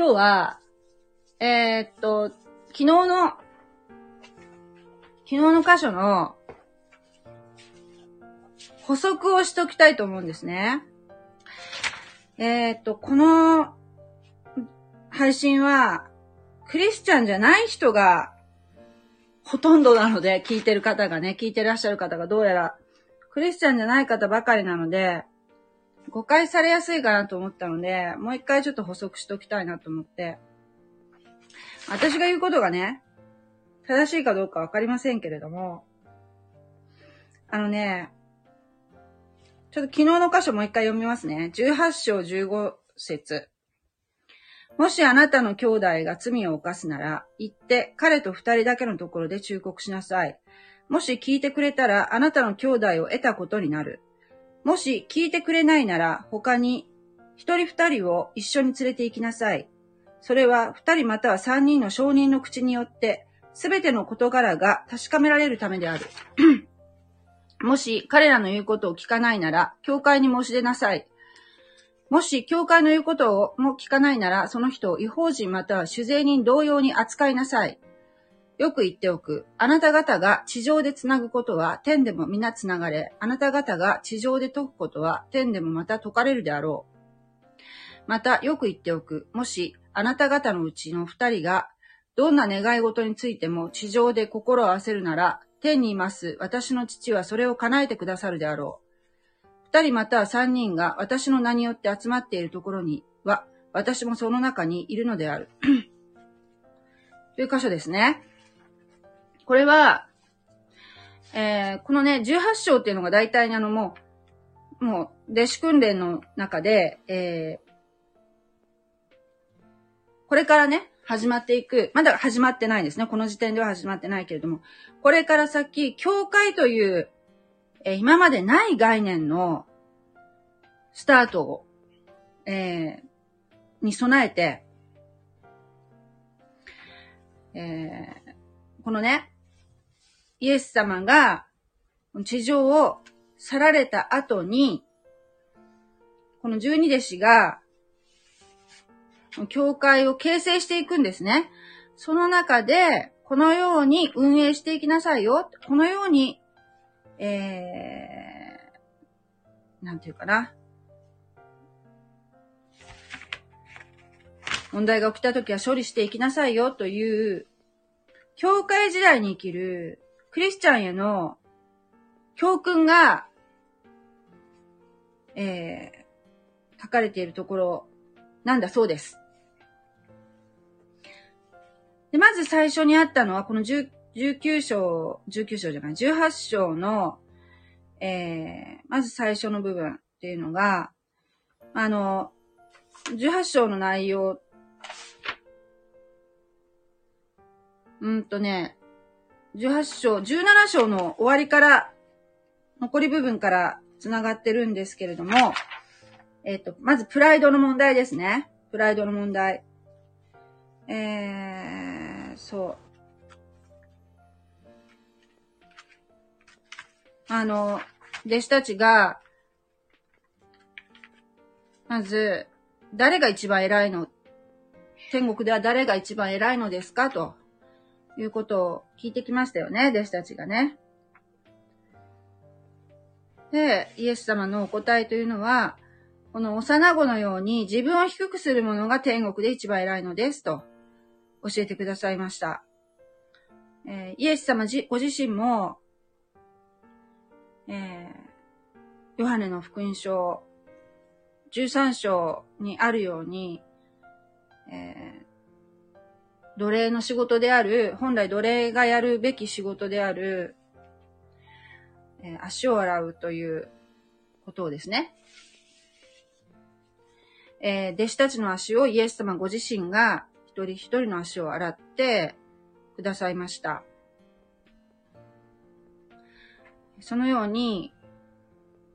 今日は、えー、っと、昨日の、昨日の箇所の補足をしときたいと思うんですね。えー、っと、この配信は、クリスチャンじゃない人がほとんどなので、聞いてる方がね、聞いてらっしゃる方がどうやら、クリスチャンじゃない方ばかりなので、誤解されやすいかなと思ったので、もう一回ちょっと補足しておきたいなと思って。私が言うことがね、正しいかどうかわかりませんけれども、あのね、ちょっと昨日の箇所もう一回読みますね。18章15節もしあなたの兄弟が罪を犯すなら、行って彼と二人だけのところで忠告しなさい。もし聞いてくれたら、あなたの兄弟を得たことになる。もし聞いてくれないなら、他に一人二人を一緒に連れて行きなさい。それは二人または三人の証人の口によって、すべての事柄が確かめられるためである。もし彼らの言うことを聞かないなら、教会に申し出なさい。もし教会の言うことをも聞かないなら、その人を違法人または酒税人同様に扱いなさい。よく言っておく。あなた方が地上で繋ぐことは天でも皆繋がれ、あなた方が地上で解くことは天でもまた解かれるであろう。また、よく言っておく。もし、あなた方のうちの二人が、どんな願い事についても地上で心を合わせるなら、天にいます私の父はそれを叶えてくださるであろう。二人または三人が私の名によって集まっているところには、私もその中にいるのである。という箇所ですね。これは、えー、このね、18章っていうのが大体あのもう、もう、弟子訓練の中で、えー、これからね、始まっていく、まだ始まってないんですね。この時点では始まってないけれども、これから先、教会という、えー、今までない概念のスタートを、えー、に備えて、えー、このね、イエス様が地上を去られた後に、この十二弟子が、教会を形成していくんですね。その中で、このように運営していきなさいよ。このように、えー、なんていうかな。問題が起きた時は処理していきなさいよという、教会時代に生きるクリスチャンへの教訓が、えー、書かれているところなんだそうです。で、まず最初にあったのは、この19章、19章じゃない、18章の、えー、まず最初の部分っていうのが、あの、18章の内容、うんとね、18章、17章の終わりから、残り部分から繋がってるんですけれども、えっ、ー、と、まずプライドの問題ですね。プライドの問題。えー、そう。あの、弟子たちが、まず、誰が一番偉いの？天国では誰が一番偉いのですか？と。いうことを聞いてきましたよね、弟子たちがね。で、イエス様のお答えというのは、この幼子のように自分を低くする者が天国で一番偉いのですと教えてくださいました。えー、イエス様ご自身も、えー、ヨハネの福音書13章にあるように、え、奴隷の仕事である、本来奴隷がやるべき仕事である、えー、足を洗うということをですね、えー、弟子たちの足をイエス様ご自身が一人一人の足を洗ってくださいました。そのように、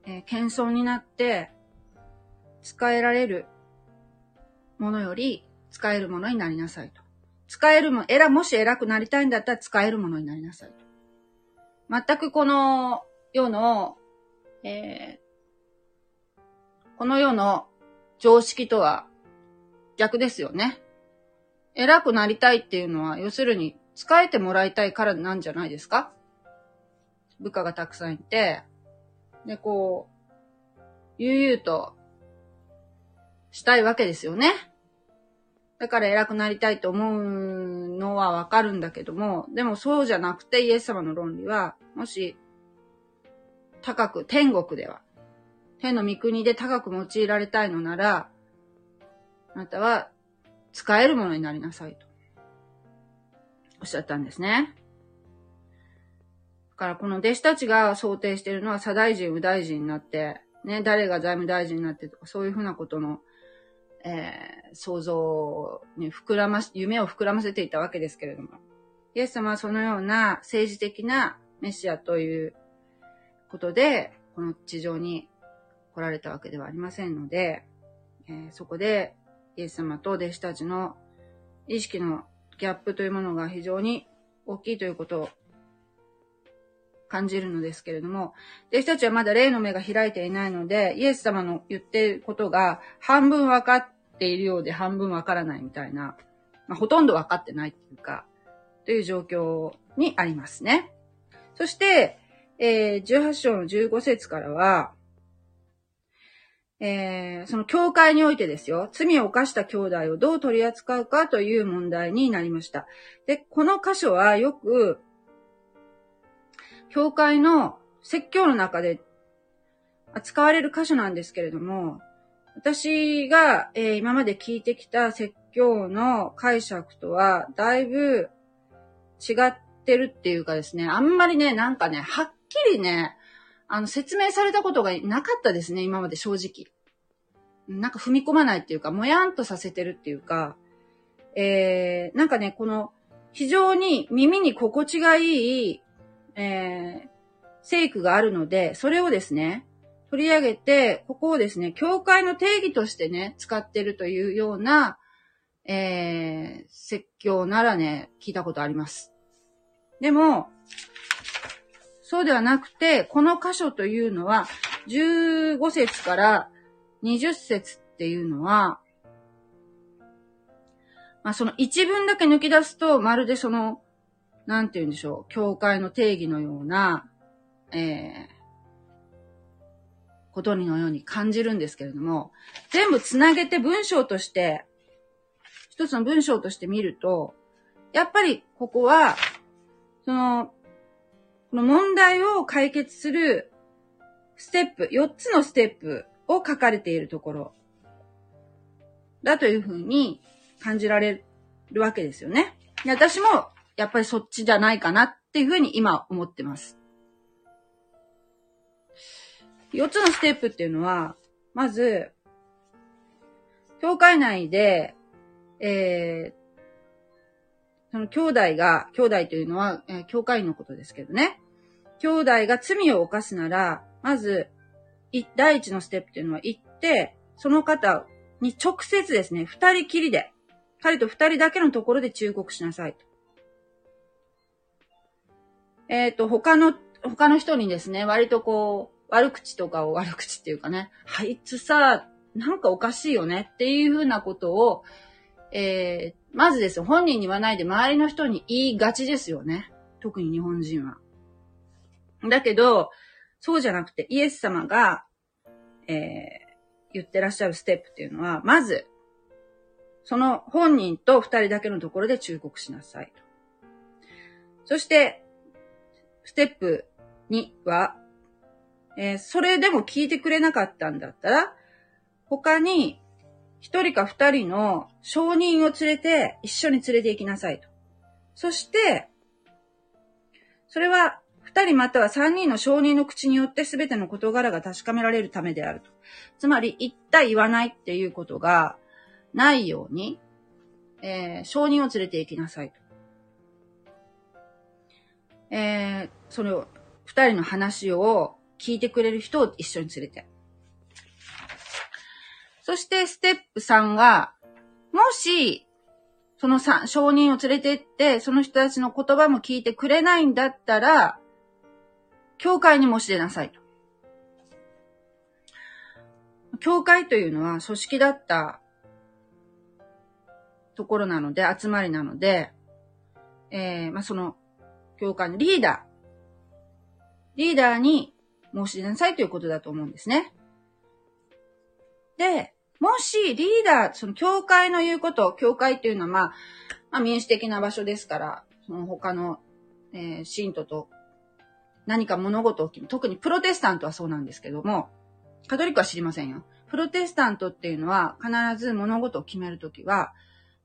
えー、謙遜になって使えられるものより使えるものになりなさいと。使えるも、偉、もし偉くなりたいんだったら使えるものになりなさい。全くこの世の、えー、この世の常識とは逆ですよね。偉くなりたいっていうのは、要するに、使えてもらいたいからなんじゃないですか部下がたくさんいて、で、こう、悠々としたいわけですよね。だから偉くなりたいと思うのはわかるんだけども、でもそうじゃなくてイエス様の論理は、もし、高く、天国では、天の御国で高く用いられたいのなら、あなたは使えるものになりなさいと。おっしゃったんですね。だからこの弟子たちが想定しているのは、左大臣、右大臣になって、ね、誰が財務大臣になってとか、そういうふうなことの、えー、想像に膨らまし、夢を膨らませていたわけですけれども。イエス様はそのような政治的なメシアということで、この地上に来られたわけではありませんので、えー、そこでイエス様と弟子たちの意識のギャップというものが非常に大きいということを感じるのですけれども、弟子たちはまだ霊の目が開いていないので、イエス様の言っていることが半分分かっているようで半分分からないみたいな、まあ、ほとんど分かってないっていうか、という状況にありますね。そして、えー、18章の15節からは、えー、その教会においてですよ、罪を犯した兄弟をどう取り扱うかという問題になりました。で、この箇所はよく、教会の説教の中で扱われる箇所なんですけれども、私が、えー、今まで聞いてきた説教の解釈とは、だいぶ違ってるっていうかですね、あんまりね、なんかね、はっきりね、あの、説明されたことがなかったですね、今まで正直。なんか踏み込まないっていうか、もやんとさせてるっていうか、えー、なんかね、この、非常に耳に心地がいい、えー、聖句があるので、それをですね、取り上げて、ここをですね、教会の定義としてね、使ってるというような、えー、説教ならね、聞いたことあります。でも、そうではなくて、この箇所というのは、15節から20節っていうのは、まあその一文だけ抜き出すと、まるでその、なんて言うんでしょう、教会の定義のような、えー、ことにのように感じるんですけれども、全部つなげて文章として、一つの文章として見ると、やっぱりここは、その、この問題を解決するステップ、4つのステップを書かれているところだというふうに感じられるわけですよね。で私もやっぱりそっちじゃないかなっていうふうに今思ってます。4つのステップっていうのは、まず、教会内で、えー、その兄弟が、兄弟というのは、えー、教会員のことですけどね。兄弟が罪を犯すなら、まず、第一のステップというのは行って、その方に直接ですね、二人きりで、彼と二人だけのところで忠告しなさいと。えっ、ー、と、他の、他の人にですね、割とこう、悪口とかを悪口っていうかね、あいつさ、なんかおかしいよねっていうふうなことを、えー、まずですよ、本人に言わないで周りの人に言いがちですよね。特に日本人は。だけど、そうじゃなくて、イエス様が、えー、言ってらっしゃるステップっていうのは、まず、その本人と二人だけのところで忠告しなさいと。そして、ステップ2は、えー、それでも聞いてくれなかったんだったら、他に一人か二人の証人を連れて一緒に連れて行きなさいと。そして、それは二人または三人の証人の口によって全ての事柄が確かめられるためであると。つまり、言った言わないっていうことがないように、えー、証人を連れて行きなさいと。えー、それを、二人の話を聞いてくれる人を一緒に連れて。そして、ステップ3は、もし、その3、証人を連れてって、その人たちの言葉も聞いてくれないんだったら、教会に申し出なさいと。教会というのは組織だったところなので、集まりなので、えー、まあ、その、教会のリーダー、リーダーに申し出なさいということだと思うんですね。で、もしリーダー、その教会の言うこと、教会っていうのはまあ、まあ民主的な場所ですから、その他の、えー、信徒と何か物事を決め、特にプロテスタントはそうなんですけども、カトリックは知りませんよ。プロテスタントっていうのは必ず物事を決めるときは、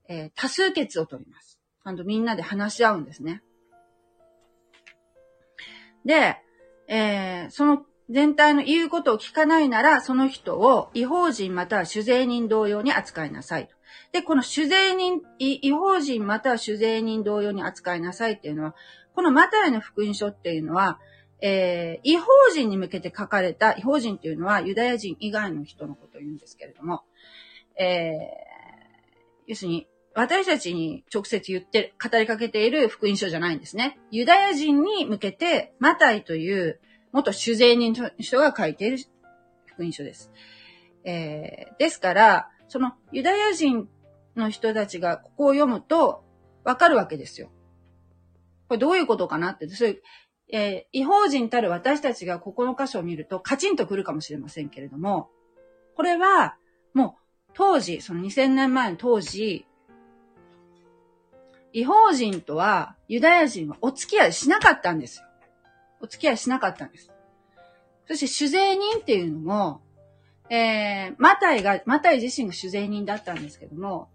えー、多数決を取ります。ちゃんとみんなで話し合うんですね。で、えー、その全体の言うことを聞かないなら、その人を違法人または酒税人同様に扱いなさいと。で、この酒税人、違法人または酒税人同様に扱いなさいっていうのは、このマタイの福音書っていうのは、えー、違法人に向けて書かれた、違法人っていうのはユダヤ人以外の人のことを言うんですけれども、えー、要するに、私たちに直接言って、語りかけている福音書じゃないんですね。ユダヤ人に向けて、マタイという元主税人の人が書いている福音書です。えー、ですから、そのユダヤ人の人たちがここを読むとわかるわけですよ。これどういうことかなって、そういう、えー、違法人たる私たちがここの箇所を見るとカチンとくるかもしれませんけれども、これはもう当時、その2000年前の当時、違法人とはユダヤ人はお付き合いしなかったんですよ。お付き合いしなかったんです。そして主税人っていうのも、えー、マタイが、マタイ自身が主税人だったんですけども、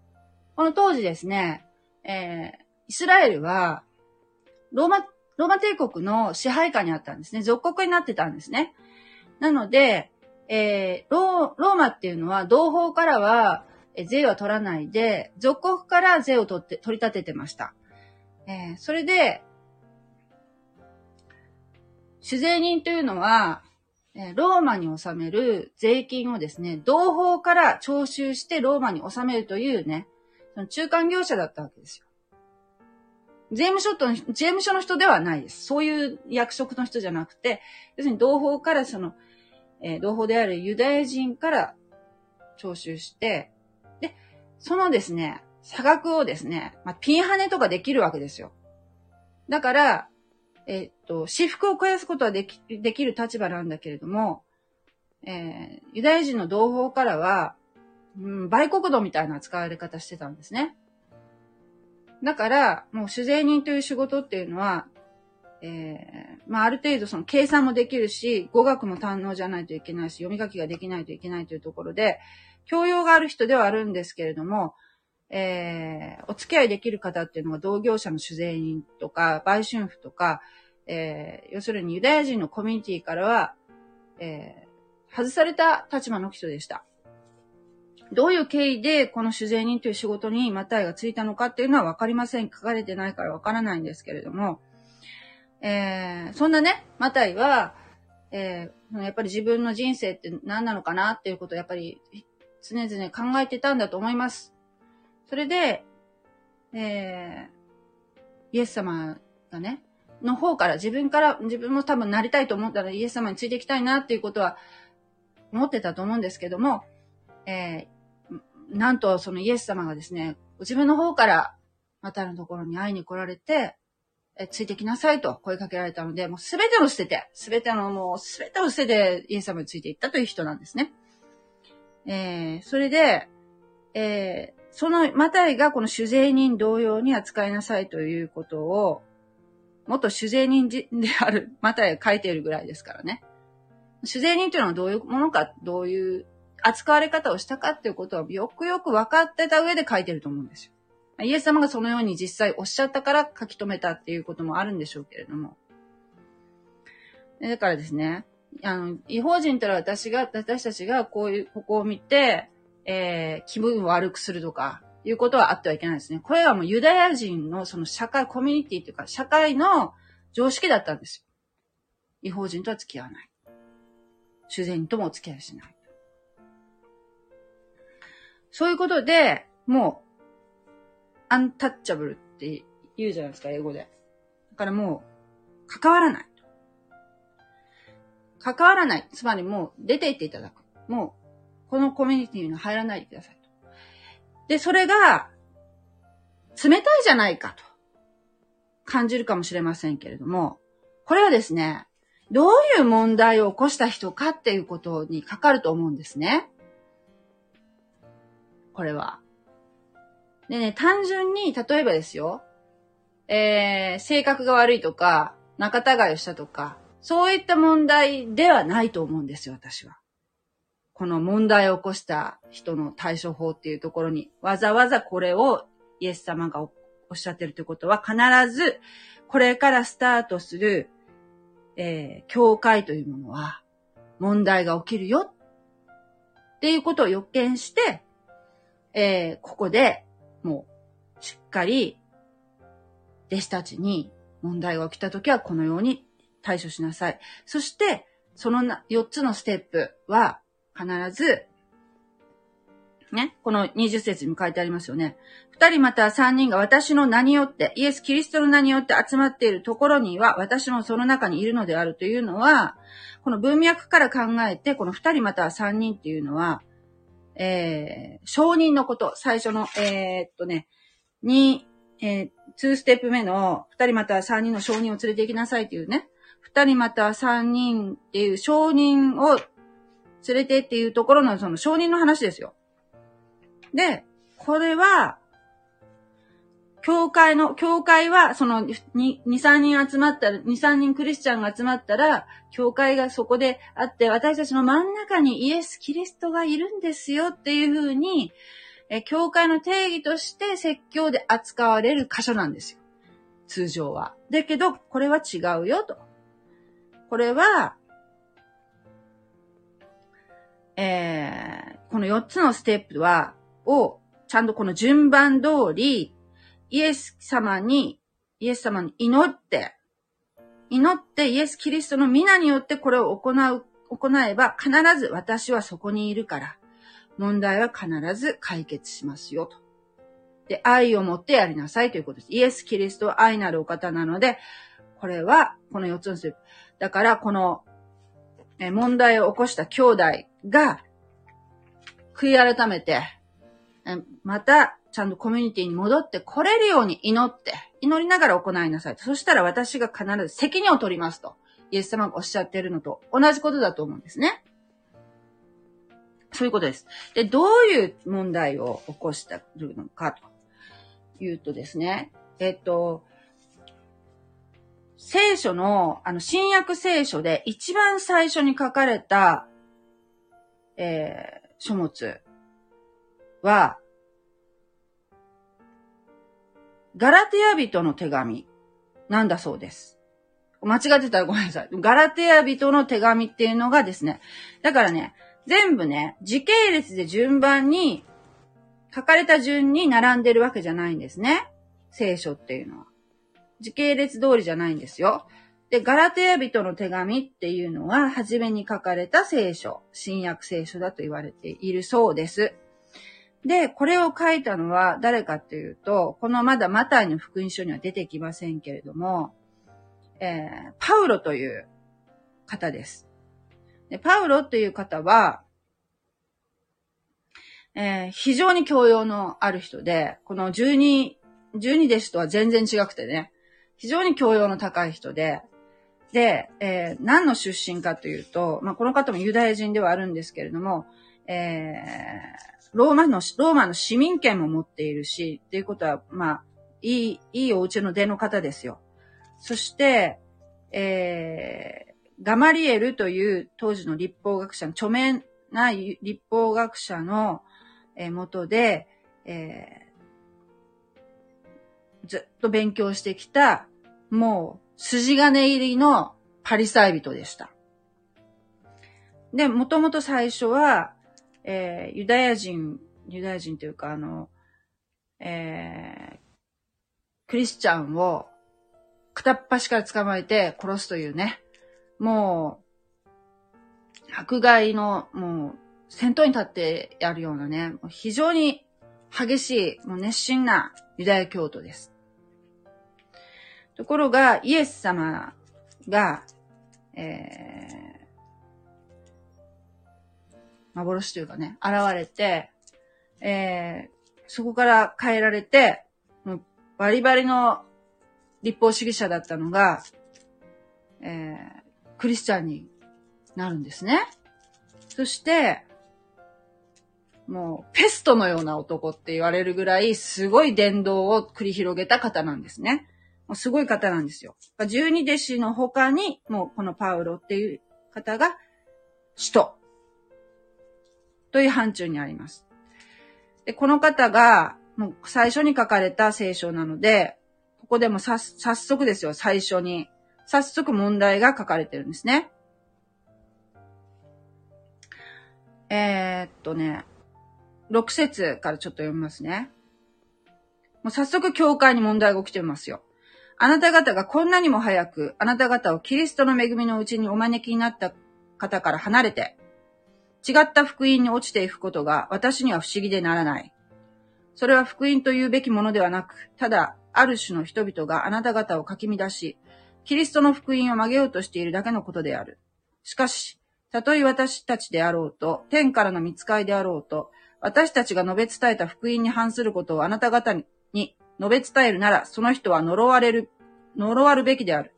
この当時ですね、えー、イスラエルは、ローマ、ローマ帝国の支配下にあったんですね。属国になってたんですね。なので、えー、ロー、ローマっていうのは、同胞からは、税は取らないで、属国から税を取って、取り立ててました。えー、それで、主税人というのは、えローマに納める税金をですね、同胞から徴収してローマに納めるというね、その中間業者だったわけですよ。税務署と、税務署の人ではないです。そういう役職の人じゃなくて、要するに同胞からその、えー、同胞であるユダヤ人から徴収して、そのですね、差額をですね、まあ、ピンハネとかできるわけですよ。だから、えっと、私服を肥やすことはでき、できる立場なんだけれども、えー、ユダヤ人の同胞からは、うん、売国度みたいな扱われ方してたんですね。だから、もう主税人という仕事っていうのは、えー、まあ、ある程度その計算もできるし、語学も堪能じゃないといけないし、読み書きができないといけないというところで、教養がある人ではあるんですけれども、えー、お付き合いできる方っていうのが同業者の主税人とか、売春婦とか、えー、要するにユダヤ人のコミュニティからは、えー、外された立場の人でした。どういう経緯でこの主税人という仕事にマタイがついたのかっていうのはわかりません。書かれてないからわからないんですけれども、えー、そんなね、マタイは、えー、やっぱり自分の人生って何なのかなっていうことをやっぱり常々考えてたんだと思います。それで、えー、イエス様がね、の方から自分から、自分も多分なりたいと思ったらイエス様についていきたいなっていうことは思ってたと思うんですけども、えー、なんとそのイエス様がですね、自分の方からマタイのところに会いに来られて、え、ついてきなさいと声かけられたので、もうすべてを捨てて、すべてのもうすべてを捨ててイエス様についていったという人なんですね。えー、それで、えー、そのマタイがこの主税人同様に扱いなさいということを、元主税人である マタイが書いているぐらいですからね。主税人というのはどういうものか、どういう扱われ方をしたかっていうことはよくよく分かってた上で書いてると思うんですよ。イエス様がそのように実際おっしゃったから書き留めたっていうこともあるんでしょうけれども。だからですね、あの、違法人たら私が、私たちがこういう、ここを見て、えー、気分を悪くするとか、いうことはあってはいけないですね。これはもうユダヤ人のその社会、コミュニティというか、社会の常識だったんですよ。違法人とは付き合わない。主人ともお付き合いしない。そういうことで、もう、アンタッチャブルって言うじゃないですか、英語で。だからもう、関わらない。関わらない。つまりもう出て行っていただく。もうこのコミュニティに入らないでください。で、それが、冷たいじゃないかと感じるかもしれませんけれども、これはですね、どういう問題を起こした人かっていうことにかかると思うんですね。これは。でね、単純に、例えばですよ、えー、性格が悪いとか、仲違いをしたとか、そういった問題ではないと思うんですよ、私は。この問題を起こした人の対処法っていうところに、わざわざこれをイエス様がおっしゃってるということは、必ず、これからスタートする、えー、教会というものは、問題が起きるよっていうことを予見して、えー、ここでもう、しっかり、弟子たちに問題が起きたときはこのように対処しなさい。そして、その4つのステップは必ず、ね、この20節に書いてありますよね。二人また三人が私の名によって、イエス・キリストの名によって集まっているところには、私もその中にいるのであるというのは、この文脈から考えて、この二人または三人っていうのは、えー、承認のこと、最初の、えー、っとね、に、えー、2ステップ目の2人または3人の承認を連れて行きなさいっていうね、2人または3人っていう承認を連れてっていうところのその承認の話ですよ。で、これは、教会の、教会は、その、2、3人集まったら、2、3人クリスチャンが集まったら、教会がそこであって、私たちの真ん中にイエス・キリストがいるんですよっていうふうに、え、教会の定義として説教で扱われる箇所なんですよ。通常は。だけど、これは違うよと。これは、えー、この4つのステップは、を、ちゃんとこの順番通り、イエス様に、イエス様に祈って、祈ってイエス・キリストの皆によってこれを行う、行えば必ず私はそこにいるから、問題は必ず解決しますよと。で、愛を持ってやりなさいということです。イエス・キリストは愛なるお方なので、これは、この4つのステップ。だから、この、え問題を起こした兄弟が、悔い改めて、えまた、ちゃんとコミュニティに戻って来れるように祈って、祈りながら行いなさい。そしたら私が必ず責任を取りますと、イエス様がおっしゃっているのと同じことだと思うんですね。そういうことです。で、どういう問題を起こしてるのかというとですね、えっと、聖書の、あの、新約聖書で一番最初に書かれた、えー、書物は、ガラテヤ人の手紙なんだそうです。間違ってたらごめんなさい。ガラテヤ人の手紙っていうのがですね、だからね、全部ね、時系列で順番に、書かれた順に並んでるわけじゃないんですね。聖書っていうのは。時系列通りじゃないんですよ。で、ガラテヤ人の手紙っていうのは、初めに書かれた聖書、新約聖書だと言われているそうです。で、これを書いたのは誰かっていうと、このまだマタイの福音書には出てきませんけれども、えー、パウロという方です。でパウロという方は、えー、非常に教養のある人で、この12、12弟子とは全然違くてね、非常に教養の高い人で、で、えー、何の出身かというと、まあ、この方もユダヤ人ではあるんですけれども、えー、ローマの、ローマの市民権も持っているし、っていうことは、まあ、いい、いいお家の出の方ですよ。そして、えー、ガマリエルという当時の立法学者の、著名な立法学者の、えー、元で、えー、ずっと勉強してきた、もう、筋金入りのパリサイ人でした。で、もともと最初は、えー、ユダヤ人、ユダヤ人というか、あの、えー、クリスチャンを片っ端から捕まえて殺すというね、もう、迫害の、もう、先頭に立ってやるようなね、非常に激しい、もう熱心なユダヤ教徒です。ところが、イエス様が、えー、幻というかね、現れて、えー、そこから変えられて、もうバリバリの立法主義者だったのが、えー、クリスチャンになるんですね。そして、もう、ペストのような男って言われるぐらい、すごい伝道を繰り広げた方なんですね。もうすごい方なんですよ。十二弟子の他に、もうこのパウロっていう方が、使徒という範疇にあります。で、この方が、もう最初に書かれた聖書なので、ここでもさ、早速ですよ、最初に。早速問題が書かれてるんですね。えー、っとね、6節からちょっと読みますね。もう早速教会に問題が起きてますよ。あなた方がこんなにも早く、あなた方をキリストの恵みのうちにお招きになった方から離れて、違った福音に落ちていくことが私には不思議でならない。それは福音と言うべきものではなく、ただ、ある種の人々があなた方をかき乱し、キリストの福音を曲げようとしているだけのことである。しかし、たとえ私たちであろうと、天からの見つかいであろうと、私たちが述べ伝えた福音に反することをあなた方に述べ伝えるなら、その人は呪われる、呪わるべきである。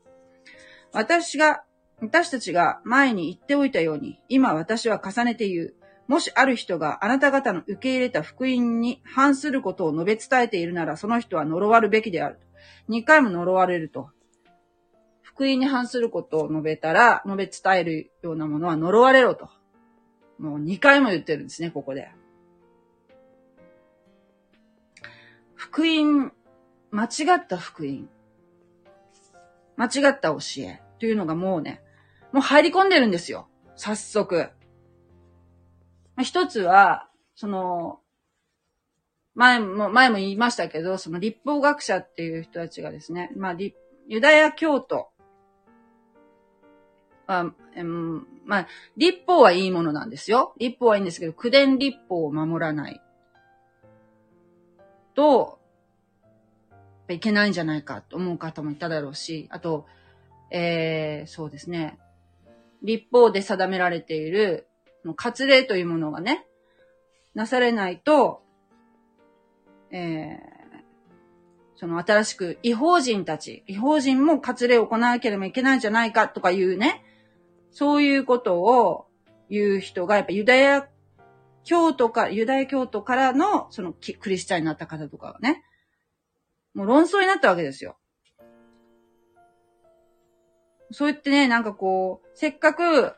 私が、私たちが前に言っておいたように、今私は重ねて言う。もしある人があなた方の受け入れた福音に反することを述べ伝えているなら、その人は呪わるべきである。二回も呪われると。福音に反することを述べたら、述べ伝えるようなものは呪われろと。もう二回も言ってるんですね、ここで。福音、間違った福音、間違った教えというのがもうね、もう入り込んでるんですよ。早速。一つは、その、前も、前も言いましたけど、その立法学者っていう人たちがですね、まあ、ユダヤ教徒あ、うん、まあ、立法はいいものなんですよ。立法はいいんですけど、苦伝立法を守らない。と、いけないんじゃないかと思う方もいただろうし、あと、えー、そうですね。立法で定められている、割礼というものがね、なされないと、えー、その新しく違法人たち、違法人も割礼を行わなければいけないんじゃないかとかいうね、そういうことを言う人が、やっぱユダヤ教徒か、ユダヤ教徒からの、そのクリスチャンになった方とかがね、もう論争になったわけですよ。そう言ってね、なんかこう、せっかく、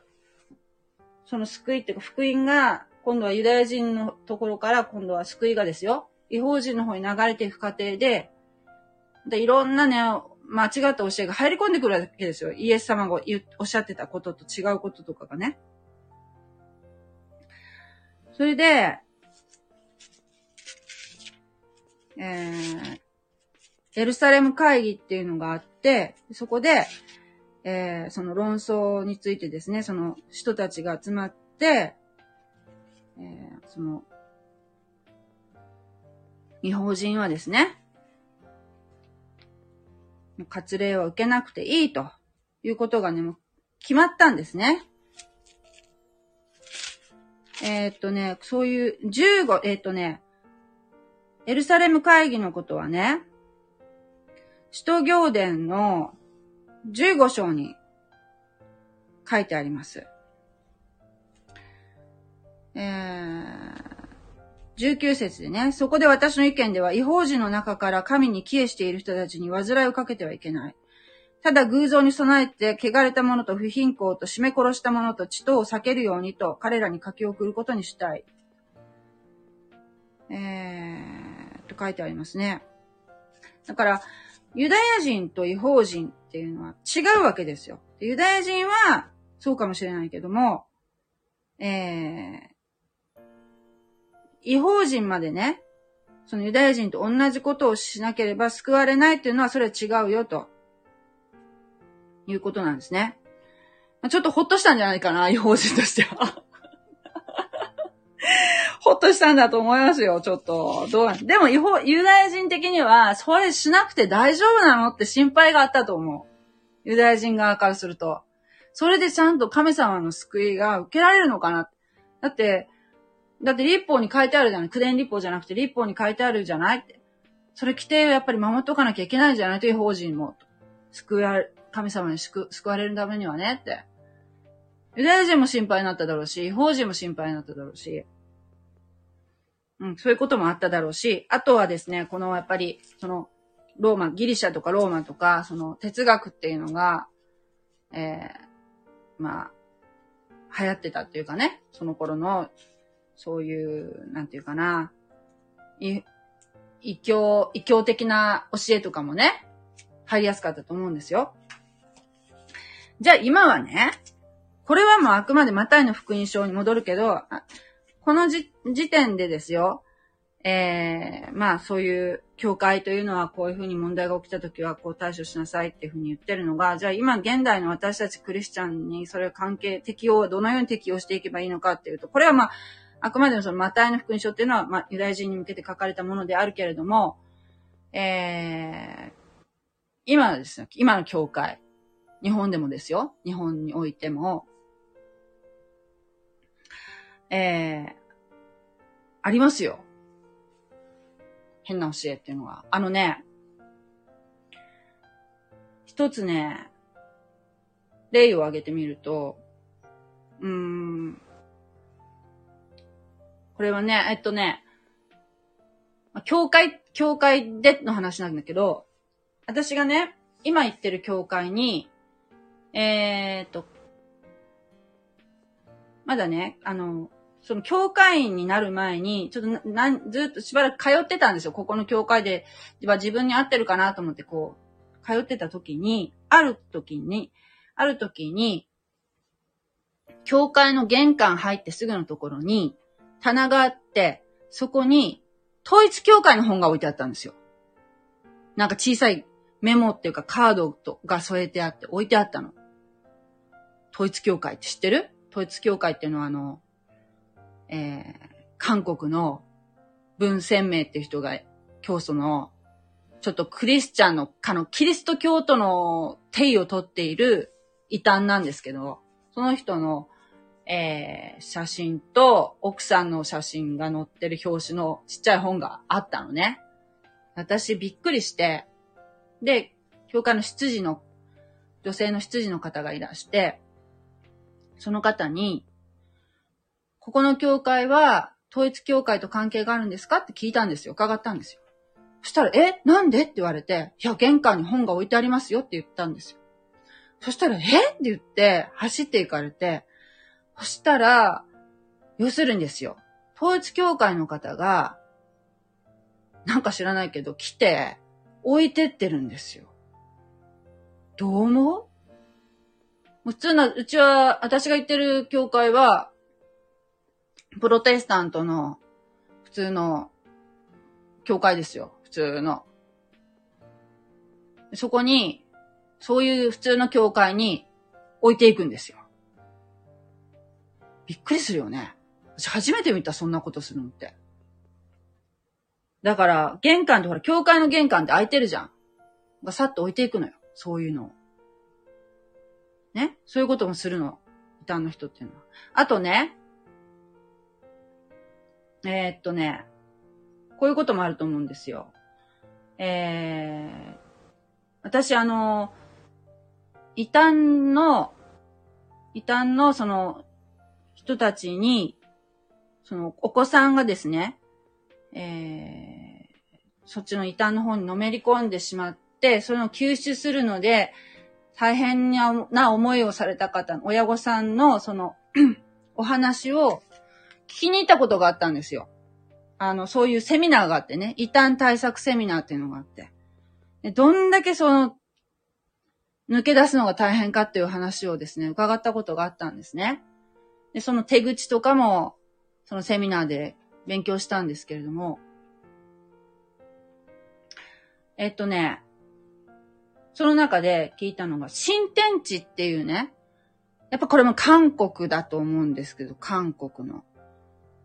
その救いっていうか福音が、今度はユダヤ人のところから今度は救いがですよ。違法人の方に流れていく過程で、で、いろんなね、間違った教えが入り込んでくるわけですよ。イエス様がおっしゃってたことと違うこととかがね。それで、えー、エルサレム会議っていうのがあって、そこで、えー、その論争についてですね、その人たちが集まって、えー、その、違法人はですね、割礼を受けなくていいということがね、もう決まったんですね。えー、っとね、そういう15、えー、っとね、エルサレム会議のことはね、使徒行伝の15章に書いてあります。えー、19節でね、そこで私の意見では、違法人の中から神に帰依している人たちに煩いをかけてはいけない。ただ偶像に備えて、汚れた者と不貧困と締め殺した者と血とを避けるようにと、彼らに書き送ることにしたい。えー、と書いてありますね。だから、ユダヤ人と違法人っていうのは違うわけですよ。ユダヤ人はそうかもしれないけども、えー、違法人までね、そのユダヤ人と同じことをしなければ救われないっていうのはそれは違うよと、いうことなんですね。ちょっとほっとしたんじゃないかな、違法人としては。ほっとしたんだと思いますよ、ちょっと。どうでも、ユダヤ人的には、それしなくて大丈夫なのって心配があったと思う。ユダヤ人側からすると。それでちゃんと神様の救いが受けられるのかな。だって、だって立法に書いてあるじゃない。九伝立法じゃなくて立法に書いてあるじゃないって。それ規定をやっぱり守っとかなきゃいけないんじゃないという法人も。救われ、神様に救救われるためにはねって。ユダヤ人も心配になっただろうし、法人も心配になっただろうし。うん、そういうこともあっただろうし、あとはですね、このやっぱり、その、ローマ、ギリシャとかローマとか、その哲学っていうのが、えー、まあ、流行ってたっていうかね、その頃の、そういう、なんていうかな、い、異教、異教的な教えとかもね、入りやすかったと思うんですよ。じゃあ今はね、これはもうあくまでマタイの福音書に戻るけど、この時点でですよ、えー、まあそういう教会というのはこういうふうに問題が起きたときはこう対処しなさいっていうふうに言ってるのが、じゃあ今現代の私たちクリスチャンにそれを関係、適用、どのように適用していけばいいのかっていうと、これはまあ、あくまでもそのマタイの福音書っていうのは、まあユダヤ人に向けて書かれたものであるけれども、えー、今ですね、今の教会、日本でもですよ、日本においても、えー、ありますよ。変な教えっていうのは。あのね、一つね、例を挙げてみると、うーん、これはね、えっとね、教会、教会での話なんだけど、私がね、今行ってる教会に、えー、っと、まだね、あの、その教会員になる前に、ちょっとな、んずっとしばらく通ってたんですよ。ここの教会で、は自分に合ってるかなと思ってこう、通ってた時に、ある時に、ある時に、教会の玄関入ってすぐのところに、棚があって、そこに、統一教会の本が置いてあったんですよ。なんか小さいメモっていうかカードとが添えてあって置いてあったの。統一教会って知ってる？統一教会っていうのはあの、えー、韓国の文鮮明っていう人が、教祖の、ちょっとクリスチャンの、かの、キリスト教徒の定位をとっている異端なんですけど、その人の、えー、写真と奥さんの写真が載ってる表紙のちっちゃい本があったのね。私びっくりして、で、教会の執事の、女性の執事の方がいらして、その方に、ここの教会は統一教会と関係があるんですかって聞いたんですよ。伺ったんですよ。そしたら、え？なんで？って言われて、いや、玄関に本が置いてありますよって言ったんですよ。そしたら、え？って言って、走って行かれて、そしたら、要するにですよ。統一教会の方が、なんか知らないけど、来て、置いてってるんですよ。どう思う？普通の、うちは、私が行ってる教会は、プロテスタントの普通の教会ですよ。普通の。そこに、そういう普通の教会に置いていくんですよ。びっくりするよね。私初めて見た、そんなことするのって。だから、玄関ってほら、教会の玄関って開いてるじゃん。がさっと置いていくのよ。そういうのを。ねそういうこともするの。異端の人っていうのは。あとね、えー、っとね、こういうこともあると思うんですよ。えー、私あの、異端の、異端のその人たちに、そのお子さんがですね、えー、そっちの異端の方にのめり込んでしまって、それを救出するので、大変な思いをされた方、親御さんのその お話を聞きに行ったことがあったんですよ。あの、そういうセミナーがあってね、異端対策セミナーっていうのがあって。でどんだけその、抜け出すのが大変かっていう話をですね、伺ったことがあったんですね。で、その手口とかも、そのセミナーで勉強したんですけれども、えっとね、その中で聞いたのが、新天地っていうね、やっぱこれも韓国だと思うんですけど、韓国の。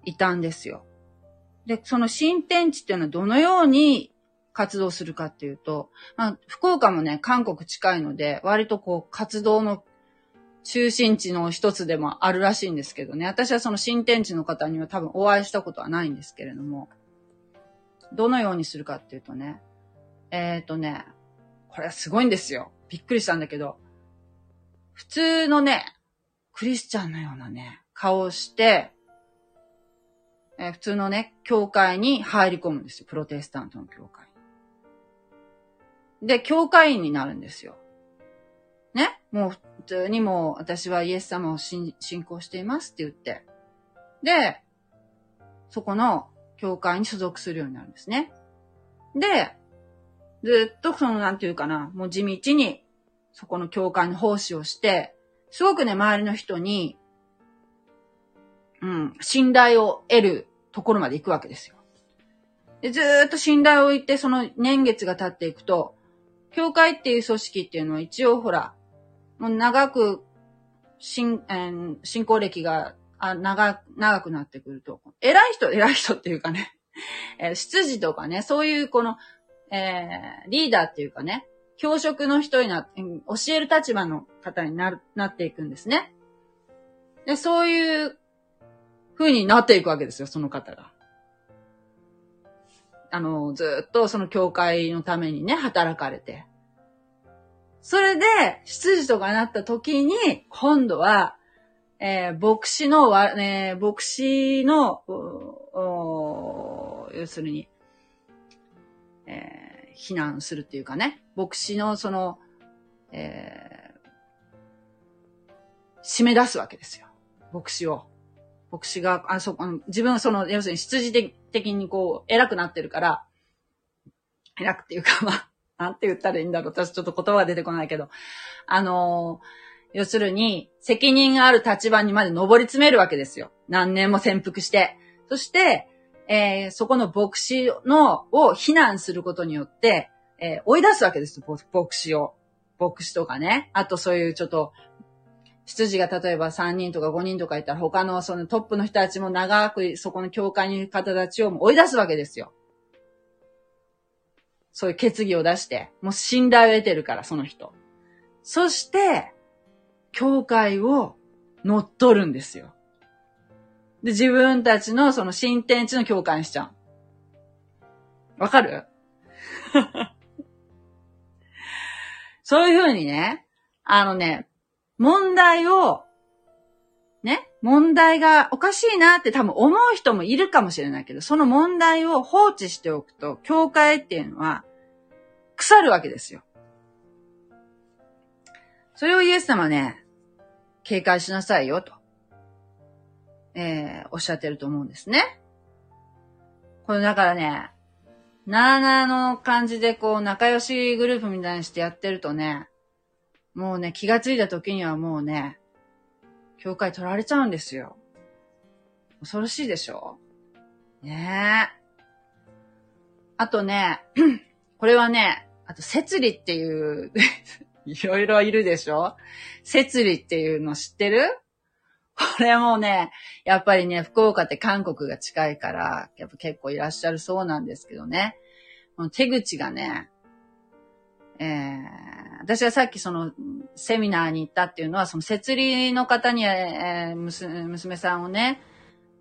いたんですよ。で、その新天地っていうのはどのように活動するかっていうと、まあ、福岡もね、韓国近いので、割とこう、活動の中心地の一つでもあるらしいんですけどね。私はその新天地の方には多分お会いしたことはないんですけれども。どのようにするかっていうとね、えっ、ー、とね、これはすごいんですよ。びっくりしたんだけど、普通のね、クリスチャンのようなね、顔をして、えー、普通のね、教会に入り込むんですよ。プロテスタントの教会。で、教会員になるんですよ。ね？もう普通にもう私はイエス様を信仰していますって言って。で、そこの教会に所属するようになるんですね。で、ずっとその、なんていうかな、もう地道に、そこの教会の奉仕をして、すごくね、周りの人に、うん、信頼を得るところまで行くわけですよ。でずっと信頼を置いて、その年月が経っていくと、教会っていう組織っていうのは一応ほら、もう長く、信、えー、信仰歴が、あ、長、長くなってくると、偉い人、偉い人っていうかね、えー、出自とかね、そういうこの、えー、リーダーっていうかね、教職の人にな、教える立場の方になる、なっていくんですね。で、そういう風になっていくわけですよ、その方が。あの、ずっとその教会のためにね、働かれて。それで、出自とかなった時に、今度は、えー、牧師の、えー、牧師の、要するに、えー、避難するっていうかね、牧師のその、えー、締め出すわけですよ。牧師を。牧師が、あ、そ、自分はその、要するに出自的にこう、偉くなってるから、偉くっていうか、まあ、なんて言ったらいいんだろう。私ちょっと言葉が出てこないけど。あのー、要するに、責任がある立場にまで上り詰めるわけですよ。何年も潜伏して。そして、えー、そこの牧師の、を非難することによって、えー、追い出すわけですよ、牧師を。牧師とかね。あとそういうちょっと、出自が例えば3人とか5人とかいたら他のそのトップの人たちも長くそこの教会にいる方たちを追い出すわけですよ。そういう決議を出して、もう信頼を得てるから、その人。そして、教会を乗っ取るんですよ。で、自分たちのその新天地の教会にしちゃう。わかる？そういうふうにね、あのね、問題を、ね、問題がおかしいなって多分思う人もいるかもしれないけど、その問題を放置しておくと、教会っていうのは、腐るわけですよ。それをイエス様ね、警戒しなさいよと、えー、おっしゃってると思うんですね。これだからね、なーなーの感じでこう仲良しグループみたいにしてやってるとね、もうね、気がついた時にはもうね、教会取られちゃうんですよ。恐ろしいでしょ？ねえ。あとね、これはね、あと、摂理っていう いろいろいるでしょ？摂理っていうの知ってる？これもね、やっぱりね、福岡って韓国が近いから、やっぱ結構いらっしゃるそうなんですけどね。この手口がね、えー、私はさっきそのセミナーに行ったっていうのは、その設理の方に、えー、娘さんをね、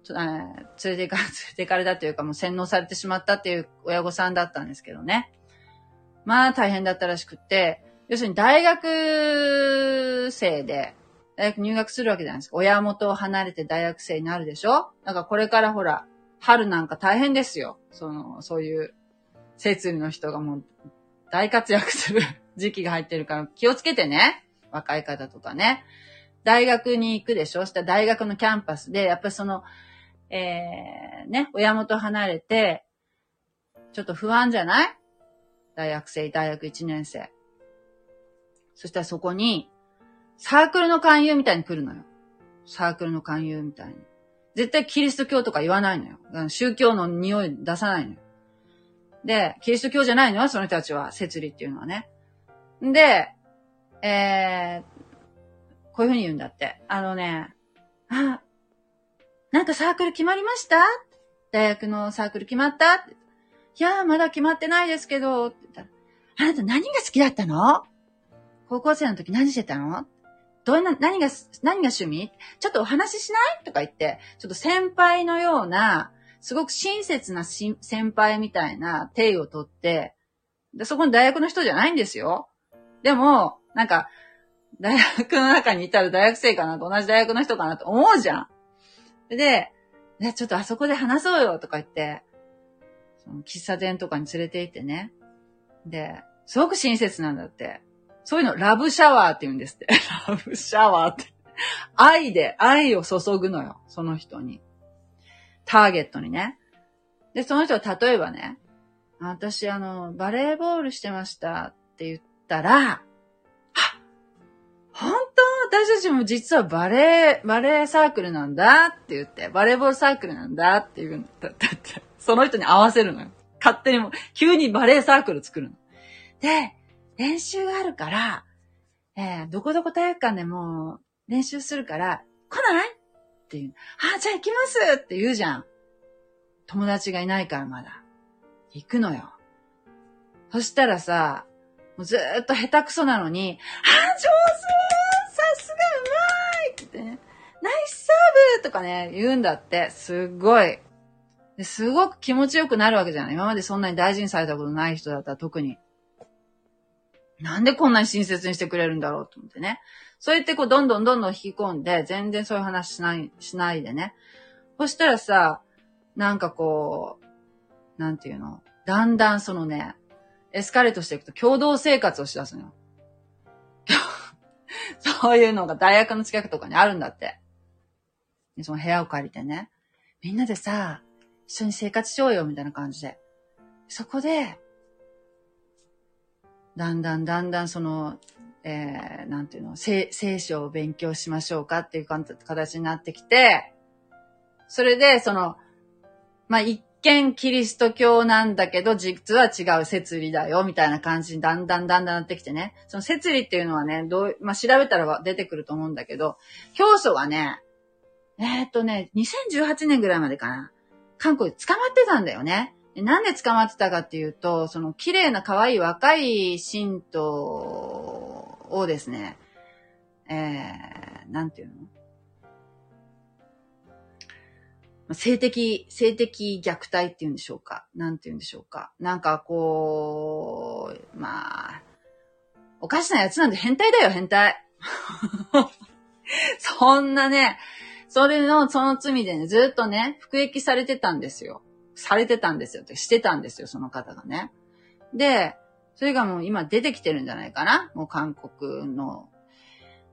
えー、連れて行か、連れて行かれたというかもう洗脳されてしまったっていう親御さんだったんですけどね。まあ大変だったらしくって、要するに大学生で、大学入学するわけじゃないですか。親元を離れて大学生になるでしょ？だからこれからほら、春なんか大変ですよ。その、そういう、設理の人がもう大活躍する 時期が入ってるから気をつけてね。若い方とかね。大学に行くでしょ？したら大学のキャンパスで、やっぱりその、えー、ね、親元離れて、ちょっと不安じゃない？大学生、大学1年生。そしたらそこに、サークルの勧誘みたいに来るのよ。サークルの勧誘みたいに。絶対キリスト教とか言わないのよ。宗教の匂い出さないのよ。で、キリスト教じゃないのよ、その人たちは、摂理っていうのはね。で、えー、こういうふうに言うんだって。あのね、あ、なんかサークル決まりました？大学のサークル決まったいやー、まだ決まってないですけど、あなた何が好きだったの高校生の時何してたの？どんな、何が、何が趣味？ちょっとお話ししない？とか言って、ちょっと先輩のような、すごく親切な先輩みたいな定をとって、で、そこの大学の人じゃないんですよ。でも、なんか、大学の中にいたら大学生かな？と同じ大学の人かな？と思うじゃん。で、ね、ちょっとあそこで話そうよとか言って、その喫茶店とかに連れて行ってね。で、すごく親切なんだって。そういうのラブシャワーって言うんですって。ラブシャワーって。愛で、愛を注ぐのよ。その人に。ターゲットにね。で、その人は例えばね、私あの、バレーボールしてましたって言ったら、本当？私たちも実はバレー、バレーサークルなんだって言って、バレーボールサークルなんだって言うんだって、その人に合わせるのよ。勝手にも、急にバレーサークル作るの。で、練習があるから、えー、どこどこ体育館でも練習するから、来ない？っていう。あ、じゃあ行きますって言うじゃん。友達がいないからまだ。行くのよ。そしたらさ、もうずーっと下手くそなのに、あ、上手さすがうまいって、ね、ナイスサーブとかね、言うんだって。すっごい。すごく気持ちよくなるわけじゃない。今までそんなに大事にされたことない人だったら特に。なんでこんなに親切にしてくれるんだろうと思ってね。そうやってこう、どんどんどんどん引き込んで、全然そういう話しない、しないでね。そしたらさ、なんかこう、なんていうの、だんだんそのね、エスカレートしていくと共同生活をしだすのよ。そういうのが大学の近くとかにあるんだって。その部屋を借りてね。みんなでさ、一緒に生活しようよ、みたいな感じで。そこで、だんだんだんだんその、えー、なんていうの、聖書を勉強しましょうかっていう形になってきて、それで、その、まあ、一見キリスト教なんだけど、実は違う摂理だよ、みたいな感じにだんだんだんだんなってきてね。その摂理っていうのはね、どう、まあ、調べたら出てくると思うんだけど、教祖がね、えー、っとね、2018年ぐらいまでかな。韓国で捕まってたんだよね。なんで捕まってたかっていうと、その綺麗な可愛い若い信徒をですね、えー、なんていうの？性的、性的虐待っていうんでしょうか？なんていうんでしょうか？なんかこう、まあ、おかしなやつなんで変態だよ、変態。そんなね、それの、その罪でね、ずっとね、服役されてたんですよ。されてたんですよって、してたんですよ、その方がね。で、それがもう今出てきてるんじゃないかなもう韓国の。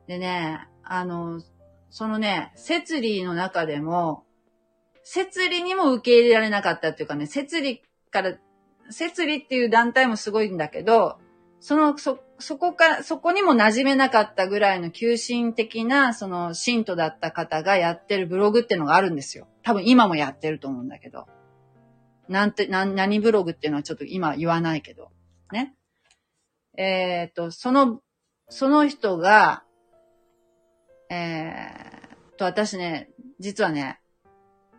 でね、あの、そのね、摂理の中でも、摂理にも受け入れられなかったっていうかね、摂理から、摂理っていう団体もすごいんだけど、その、そ、そこから、そこにも馴染めなかったぐらいの急進的な、その、信徒だった方がやってるブログっていうのがあるんですよ。多分今もやってると思うんだけど。なんて、な、何ブログっていうのはちょっと今言わないけど。ね。えっ、と、その、その人が、えー、と、私ね、実はね、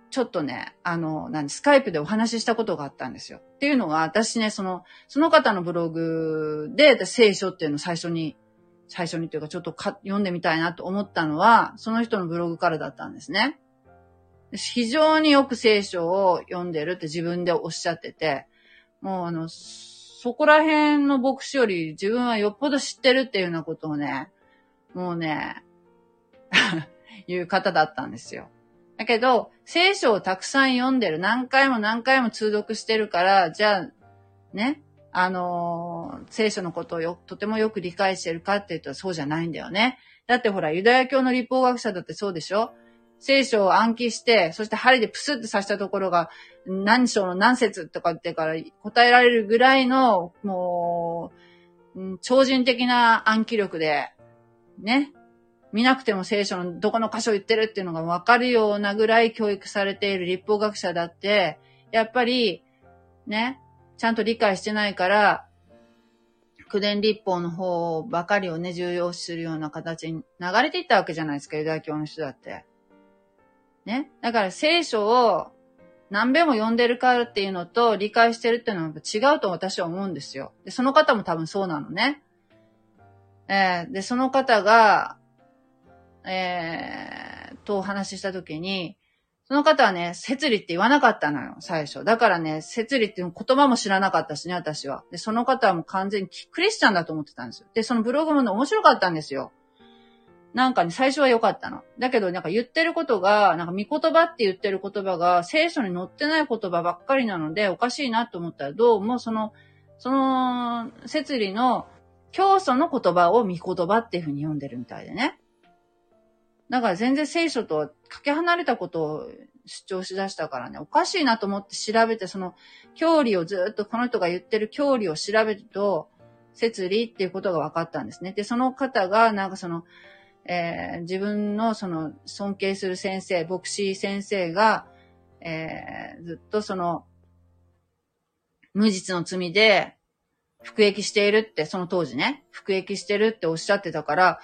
ちょっとね、あの、何、スカイプでお話ししたことがあったんですよ。っていうのが、私ね、その、その方のブログで、聖書っていうのを最初に、最初にというか、ちょっとか読んでみたいなと思ったのは、その人のブログからだったんですね。非常によく聖書を読んでるって自分でおっしゃってて、もうあの、そこら辺の牧師より自分はよっぽど知ってるっていうようなことをね、もうね、いう方だったんですよ。だけど、聖書をたくさん読んでる。何回も何回も通読してるから、じゃあ、ね、あのー、聖書のことをよ、とてもよく理解してるかって言うとそうじゃないんだよね。だってほら、ユダヤ教の立法学者だってそうでしょ？聖書を暗記して、そして針でプスって刺したところが、何章の何節とかってから答えられるぐらいの、もう、超人的な暗記力で、ね、見なくても聖書のどこの箇所言ってるっていうのがわかるようなぐらい教育されている立法学者だって、やっぱり、ね、ちゃんと理解してないから、苦伝立法の方ばかりをね、重要視するような形に流れていったわけじゃないですか、ユダヤ教の人だって。ね。だから聖書を何べも読んでるからっていうのと理解してるっていうのは違うと私は思うんですよ。で、その方も多分そうなのね。えー、で、その方が、えー、とお話ししたときに、その方はね、摂理って言わなかったのよ、最初。だからね、摂理っていう言葉も知らなかったしね、私は。で、その方はもう完全にクリスチャンだと思ってたんですよ。で、そのブログもね、面白かったんですよ。なんかね、最初は良かったの。だけど、なんか言ってることが、なんか見言葉って言ってる言葉が、聖書に載ってない言葉ばっかりなので、おかしいなと思ったら、どうもその、その、摂理の教祖の言葉を見言葉っていう風に読んでるみたいでね。だから全然聖書とかけ離れたことを主張しだしたからね、おかしいなと思って調べて、その、教理をずっとこの人が言ってる教理を調べると、摂理っていうことが分かったんですね。で、その方が、なんかその、えー、自分のその尊敬する先生、牧師先生が、えー、ずっとその、無実の罪で服役しているって、その当時ね、服役してるっておっしゃってたから、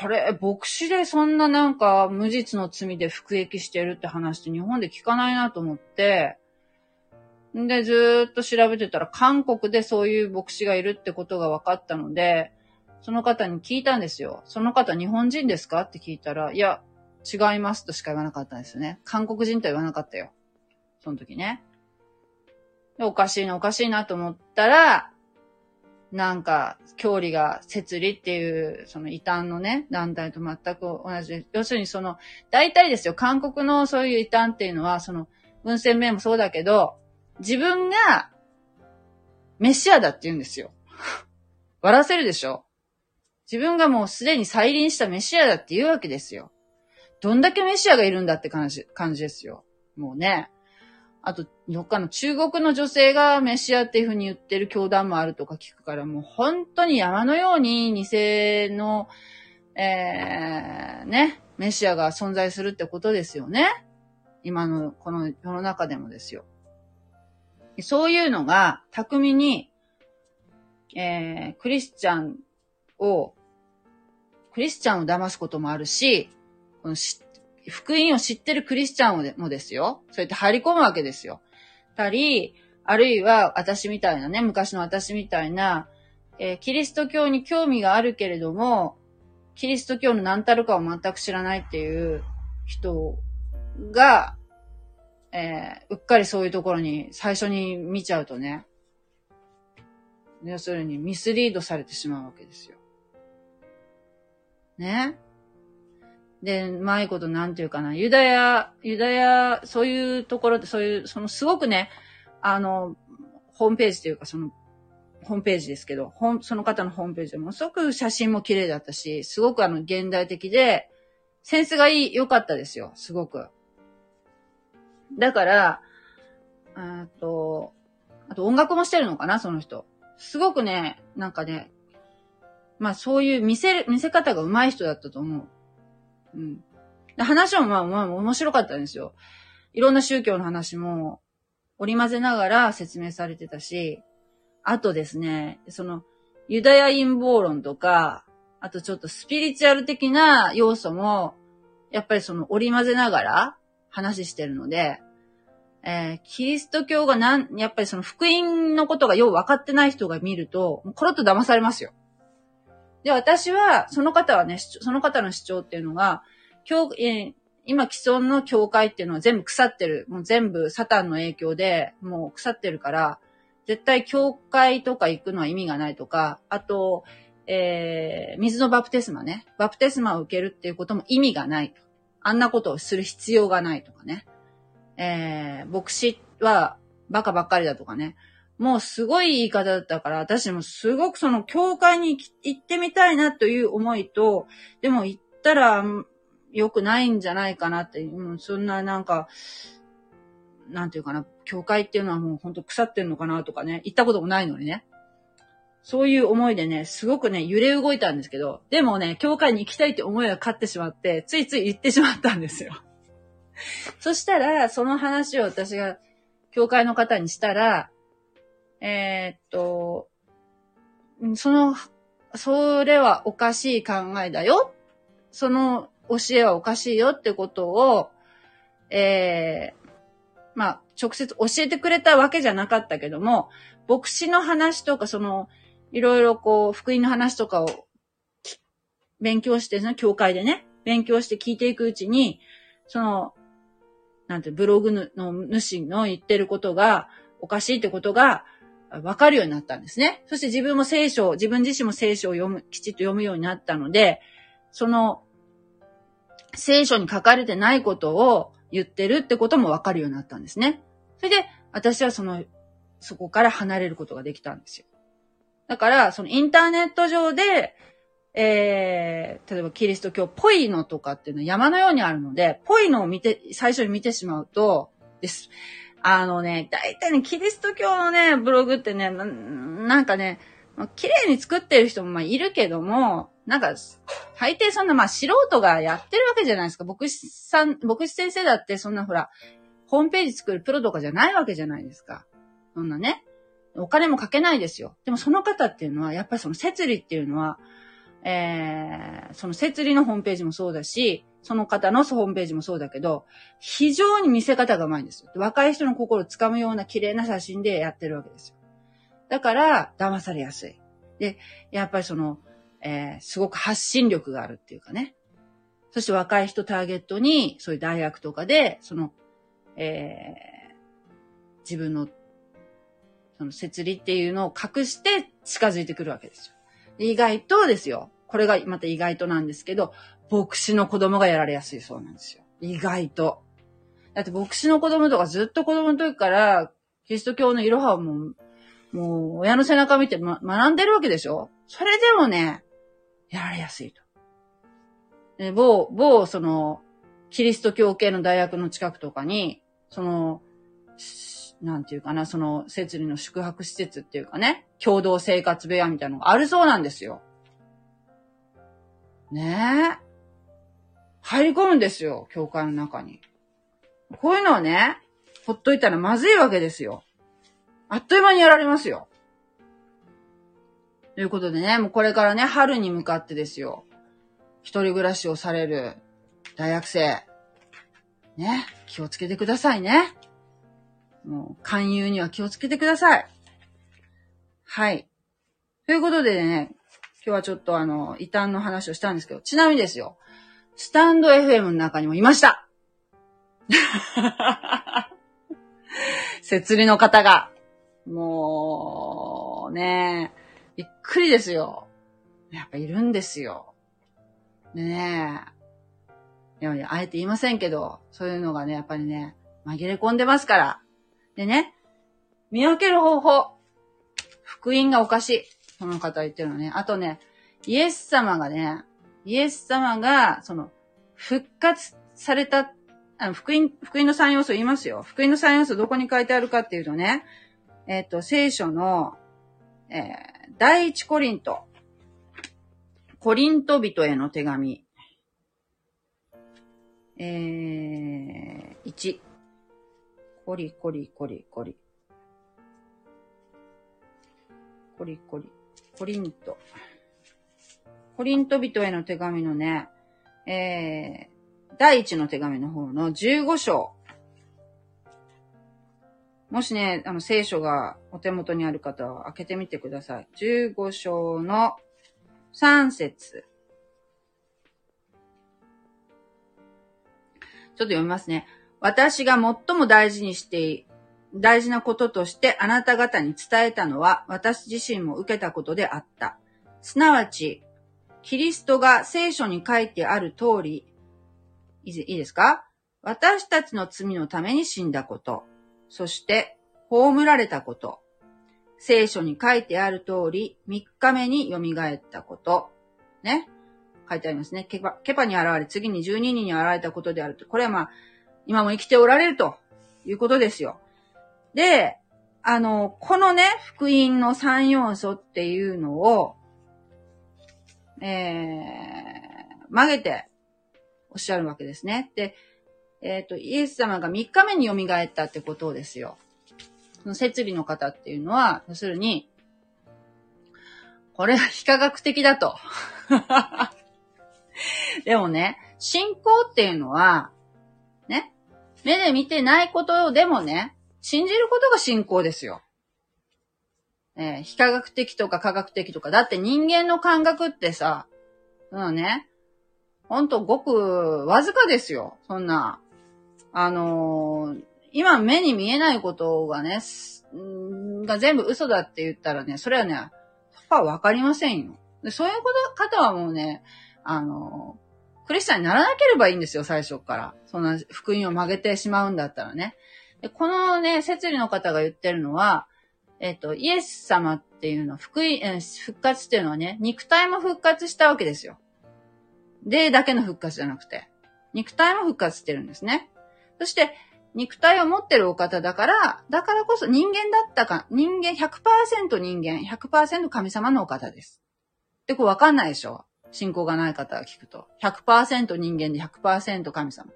あれ、牧師でそんななんか無実の罪で服役してるって話って日本で聞かないなと思って、で、ずっと調べてたら韓国でそういう牧師がいるってことが分かったので、その方に聞いたんですよ。その方日本人ですか？って聞いたら、いや、違いますとしか言わなかったんですよね。韓国人とは言わなかったよ。その時ね。おかしいな、おかしいなと思ったら、なんか、教理が摂理っていう、その異端のね、団体と全く同じ。要するにその、大体ですよ、韓国のそういう異端っていうのは、その、文鮮明もそうだけど、自分が、メシアだって言うんですよ。笑わせるでしょ？自分がもうすでに再臨したメシアだって言うわけですよ。どんだけメシアがいるんだって感じ、感じですよ。もうね。あと、どっかの中国の女性がメシアっていう風に言ってる教団もあるとか聞くから、もう本当に山のように偽の、えー、ね、メシアが存在するってことですよね。今のこの世の中でもですよ。そういうのが巧みに、えー、クリスチャンを、クリスチャンを騙すこともあるし、このし福音を知ってるクリスチャンもですよ。そうやって入り込むわけですよ。たり、あるいは私みたいなね、昔の私みたいな、えー、キリスト教に興味があるけれども、キリスト教の何たるかを全く知らないっていう人が、えー、うっかりそういうところに最初に見ちゃうとね、要するにミスリードされてしまうわけですよ。ね。で、うまいことなんていうかな、ユダヤ、ユダヤ、そういうところで、そういう、そのすごくね、あの、ホームページというか、その、ホームページですけど、その方のホームページでもすごく写真も綺麗だったし、すごくあの、現代的で、センスがいい、良かったですよ、すごく。だから、あと、あと音楽もしてるのかな、その人。すごくね、なんかね、まあそういう見せる、見せ方が上手い人だったと思う。うん。で話もまあまあ面白かったんですよ。いろんな宗教の話も織り交ぜながら説明されてたし、あとですね、その、ユダヤ陰謀論とか、あとちょっとスピリチュアル的な要素も、やっぱりその織り交ぜながら話してるので、えー、キリスト教がなん、やっぱりその福音のことがよう分かってない人が見ると、コロッと騙されますよ。で、私は、その方はね、その方の主張っていうのが、教、えー、今既存の教会っていうのは全部腐ってる。もう全部サタンの影響で、もう腐ってるから、絶対教会とか行くのは意味がないとか、あと、えー、水のバプテスマね。バプテスマを受けるっていうことも意味がないと。あんなことをする必要がないとかね。えー、牧師はバカばっかりだとかね。もうすごい言い方だったから、私もすごくその教会に行ってみたいなという思いと、でも行ったら良くないんじゃないかなって、う、そんななんか、なんていうかな、教会っていうのはもうほんと腐ってんのかなとかね、行ったこともないのにね。そういう思いでね、すごくね、揺れ動いたんですけど、でもね、教会に行きたいって思いが勝ってしまって、ついつい行ってしまったんですよ。そしたら、その話を私が、教会の方にしたら、えー、っと、その、それはおかしい考えだよ。その教えはおかしいよってことを、えー、まあ、直接教えてくれたわけじゃなかったけども、牧師の話とか、その、いろいろこう、福音の話とかを勉強して、その教会でね、勉強して聞いていくうちに、その、なんて、ブログの主の言ってることがおかしいってことがわかるようになったんですね。そして自分も聖書を、自分自身も聖書を読む、きちっと読むようになったので、その、聖書に書かれてないことを言ってるってこともわかるようになったんですね。それで、私はその、そこから離れることができたんですよ。だから、そのインターネット上で、えー、例えばキリスト教っぽいのとかっていうのは山のようにあるので、ぽいのを見て、最初に見てしまうと、です。あのね、大体ね、キリスト教のね、ブログってね、なんかね、綺麗に作ってる人もまあいるけども、なんか、大抵そんなまあ素人がやってるわけじゃないですか。牧師さん、牧師先生だってそんなほら、ホームページ作るプロとかじゃないわけじゃないですか。そんなね。お金もかけないですよ。でもその方っていうのは、やっぱりその設理っていうのは、えー、その設理のホームページもそうだし、その方のホームページもそうだけど、非常に見せ方が上手いんですよ。若い人の心をつかむような綺麗な写真でやってるわけですよ。だから、騙されやすい。で、やっぱりその、えー、すごく発信力があるっていうかね。そして若い人ターゲットに、そういう大学とかで、その、えー、自分の、その設理っていうのを隠して近づいてくるわけですよ。意外とですよ。これがまた意外となんですけど、牧師の子供がやられやすいそうなんですよ。意外と。だって牧師の子供とかずっと子供の時から、キリスト教のいろはをもう、もう親の背中見て、ま、学んでるわけでしょ？それでもね、やられやすいと。で某、某、その、キリスト教系の大学の近くとかに、その、なんていうかな、その、設理の宿泊施設っていうかね、共同生活部屋みたいなのがあるそうなんですよ。ねえ。入り込むんですよ、教会の中に。こういうのはね、ほっといたらまずいわけですよ。あっという間にやられますよ。ということでね、もうこれからね、春に向かってですよ。一人暮らしをされる大学生。ね、気をつけてくださいね。もう、勧誘には気をつけてください。はい。ということでね、今日はちょっとあの、異端の話をしたんですけど、ちなみにですよ、スタンド FM の中にもいました 設理の方が。もう、ねびっくりですよ。やっぱいるんですよ。でねいやいや、あえて言いませんけど、そういうのがね、やっぱりね、紛れ込んでますから。でね、見分ける方法。福音がおかしい。その方言ってるのね。あとね、イエス様がね、イエス様が、その、復活された、あの、福音、福音の3要素言いますよ。福音の3要素どこに書いてあるかっていうとね、えっ、と、聖書の、えー、第一コリント、コリント人への手紙、えー、1、コリコリコリコリ。コリコリ。コリント。コリント人への手紙のね、えー、第一の手紙の方の15章。もしね、あの、聖書がお手元にある方は開けてみてください。15章の3節。ちょっと読みますね。私が最も大事にして、大事なこととしてあなた方に伝えたのは私自身も受けたことであった。すなわち、キリストが聖書に書いてある通り、いいですか？私たちの罪のために死んだこと、そして葬られたこと、聖書に書いてある通り、3日目に蘇ったこと、ね？書いてありますね。ケパケパに現れ、次に12人に現れたことであると。これはまあ、今も生きておられるということですよ。で、あの、このね、福音の3要素っていうのを、えー、曲げておっしゃるわけですね。で、えっ、ー、と、イエス様が3日目に蘇ったってことですよ。その設理の方っていうのは、要するに、これは非科学的だと。でもね、信仰っていうのは、ね、目で見てないことでもね、信じることが信仰ですよ。え、非科学的とか科学的とか。だって人間の感覚ってさ、うんね、ほんとごくわずかですよ。そんな。あのー今目に見えないことがね、すんが全部嘘だって言ったらね、それはね、そこはわかりませんよ。でそういうこと方はもうね、あのークリスチャンにならなければいいんですよ、最初から。そんな福音を曲げてしまうんだったらね。このね、摂理の方が言ってるのは、えっ、と、イエス様っていうのは、福音、復活っていうのはね、肉体も復活したわけですよ。で、だけの復活じゃなくて、肉体も復活してるんですね。そして、肉体を持ってるお方だから、だからこそ人間だったか、人間100%人間、100%神様のお方です。で、これわかんないでしょ信仰がない方が聞くと。100%人間で100%神様。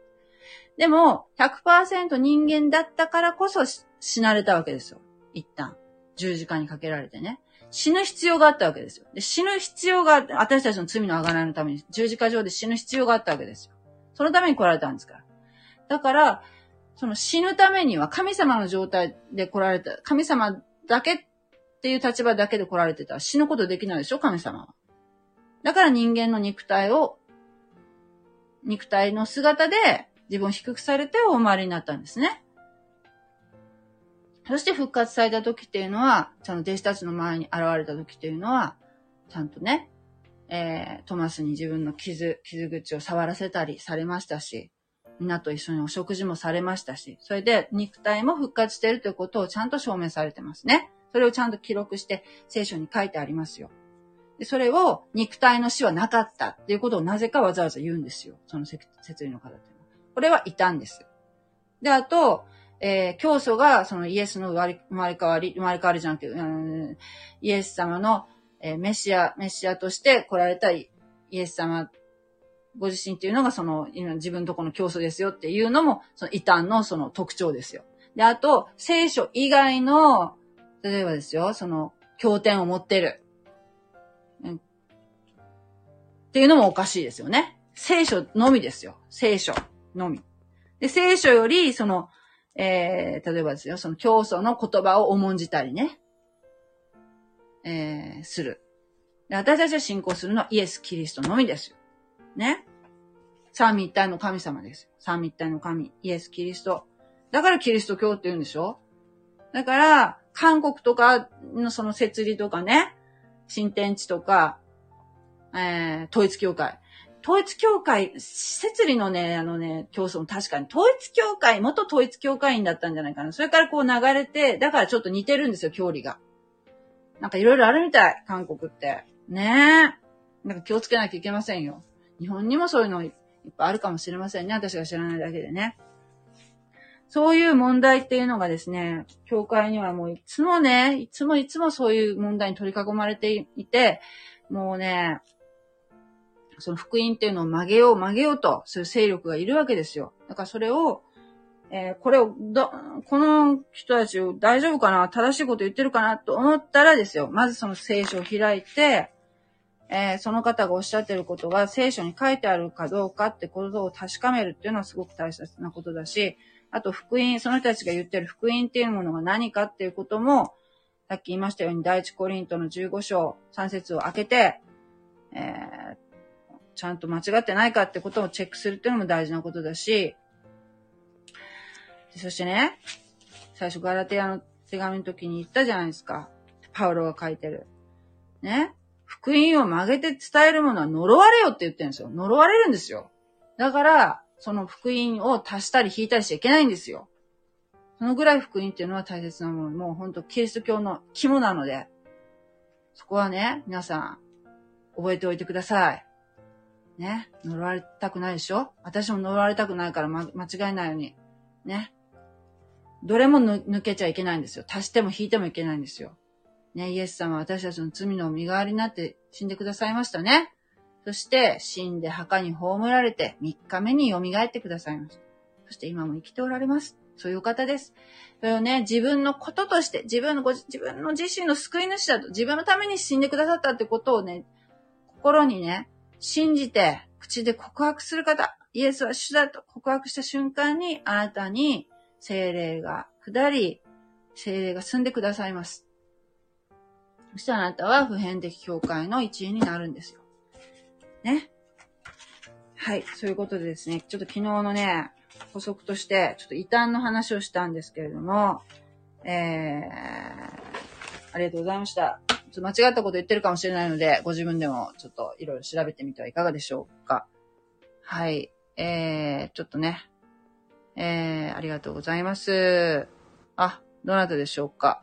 でも、100%人間だったからこそ死なれたわけですよ。一旦。十字架にかけられてね。死ぬ必要があったわけですよ。で死ぬ必要が、私たちの罪の贖いのために十字架上で死ぬ必要があったわけですよ。そのために来られたんですから。だから、その死ぬためには神様の状態で来られた、神様だけっていう立場だけで来られてたら死ぬことできないでしょ神様は。だから人間の肉体を、肉体の姿で自分を低くされてお生まれになったんですね。そして復活された時っていうのは、その弟子たちの前に現れた時っていうのは、ちゃんとね、えー、トマスに自分の傷、傷口を触らせたりされましたし、皆と一緒にお食事もされましたし、それで肉体も復活しているということをちゃんと証明されてますね。それをちゃんと記録して聖書に書いてありますよ。でそれを肉体の死はなかったっていうことをなぜかわざわざ言うんですよ。その説理の方って。これはいたんです。で、あと、えー教祖がそのイエスの生まれ変わり、生まれ変わりじゃなくて、うんイエス様の、えーメシア、メシアとして来られたイエス様ご自身っていうのがその今自分とこの教祖ですよっていうのもその異端のその特徴ですよ。で、あと、聖書以外の、例えばですよ、その経典を持ってる。うんっていうのもおかしいですよね。聖書のみですよ。聖書のみ。で、聖書より、その、えー、例えばですよ、その教祖の言葉を重んじたりね、えー、する。で私たちが信仰するのはイエス・キリストのみですよ。ね。三位一体の神様です。三位一体の神、イエス・キリスト。だからキリスト教って言うんでしょ？だから、韓国とかのその設理とかね、新天地とか、えー、統一教会。統一教会、設理のね、あのね、教祖も確かに、統一教会、元統一教会員だったんじゃないかな。それからこう流れて、だからちょっと似てるんですよ、教理が。なんかいろいろあるみたい、韓国って。ねえ。なんか気をつけなきゃいけませんよ。日本にもそういうのいっぱいあるかもしれませんね。私が知らないだけでね。そういう問題っていうのがですね、教会にはもういつもね、いつもいつもそういう問題に取り囲まれていて、もうね、その福音っていうのを曲げよう曲げようとする勢力がいるわけですよ。だからそれを、えーこれをど、この人たち大丈夫かな？正しいこと言ってるかな？と思ったらですよ。まずその聖書を開いて、えーその方がおっしゃってることが聖書に書いてあるかどうかってことを確かめるっていうのはすごく大切なことだし、あと福音、その人たちが言ってる福音っていうものが何かっていうことも、さっき言いましたように第一コリントの15章3節を開けて、えーちゃんと間違ってないかってことをチェックするっていうのも大事なことだし、そしてね、最初ガラテヤの手紙の時に言ったじゃないですか。パウロが書いてる。ね。福音を曲げて伝えるものは呪われよって言ってるんですよ。呪われるんですよ。だから、その福音を足したり引いたりしちゃいけないんですよ。そのぐらい福音っていうのは大切なもの。もう本当キリスト教の肝なので、そこはね、皆さん、覚えておいてください。ね。呪われたくないでしょ？私も呪われたくないから、ま、間違いないように。ね。どれも抜けちゃいけないんですよ。足しても引いてもいけないんですよ。ね、イエス様は私たちの罪の身代わりになって死んでくださいましたね。そして、死んで墓に葬られて、3日目に蘇ってくださいました。そして今も生きておられます。そういう方です。それをね、自分のこととして、自分のご、自分の自身の救い主だと、自分のために死んでくださったってことをね、心にね、信じて、口で告白する方、イエスは主だと告白した瞬間に、あなたに精霊が下り、精霊が住んでくださいます。そしてあなたは普遍的教会の一員になるんですよ。ね。はい。そういうことでですね、ちょっと昨日のね、補足として、ちょっと異端の話をしたんですけれども、えー、ありがとうございました。ちょっと間違ったこと言ってるかもしれないので、ご自分でもちょっといろいろ調べてみてはいかがでしょうか。はい。えー、ちょっとね、えー、ありがとうございます。あ、どなたでしょうか。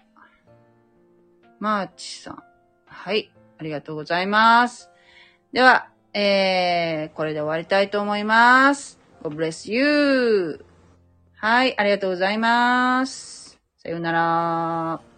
マーチさん。はい。ありがとうございます。では、えー、これで終わりたいと思います。God bless you. はい。ありがとうございます。さようなら。